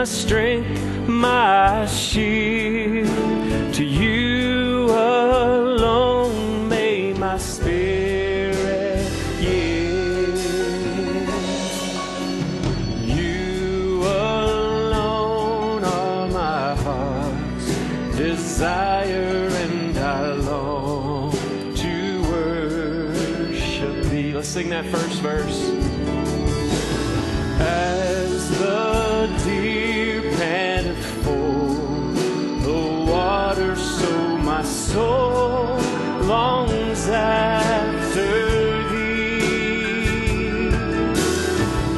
my strength, my shield. To you alone may my spirit yield. You alone are my heart's desire, and I long to worship thee. Let's sing that first verse. As the deer panteth for the water, so my soul longs after thee.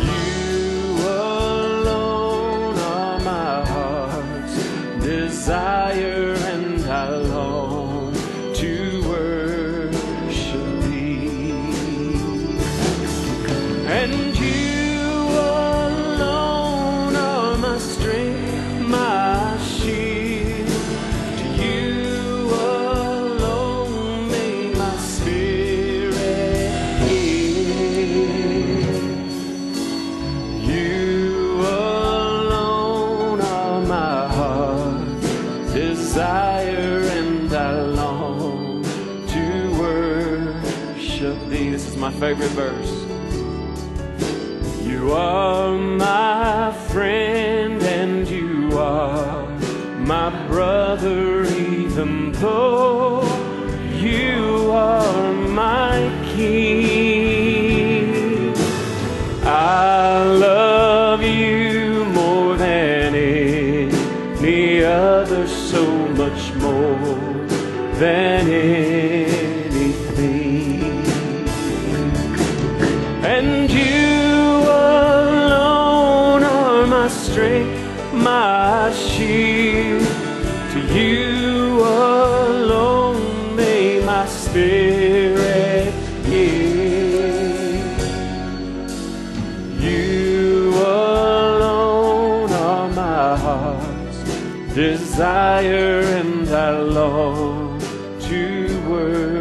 You alone are my heart's desire, and I long to work and desire, and I long to worship thee. This is my favorite verse. You are my friend, and you are my brother, even though you are other, so much more than anything. And you alone are my strength, my shield. To you alone may my spirit yield. You alone are my heart's desire, and I long to worship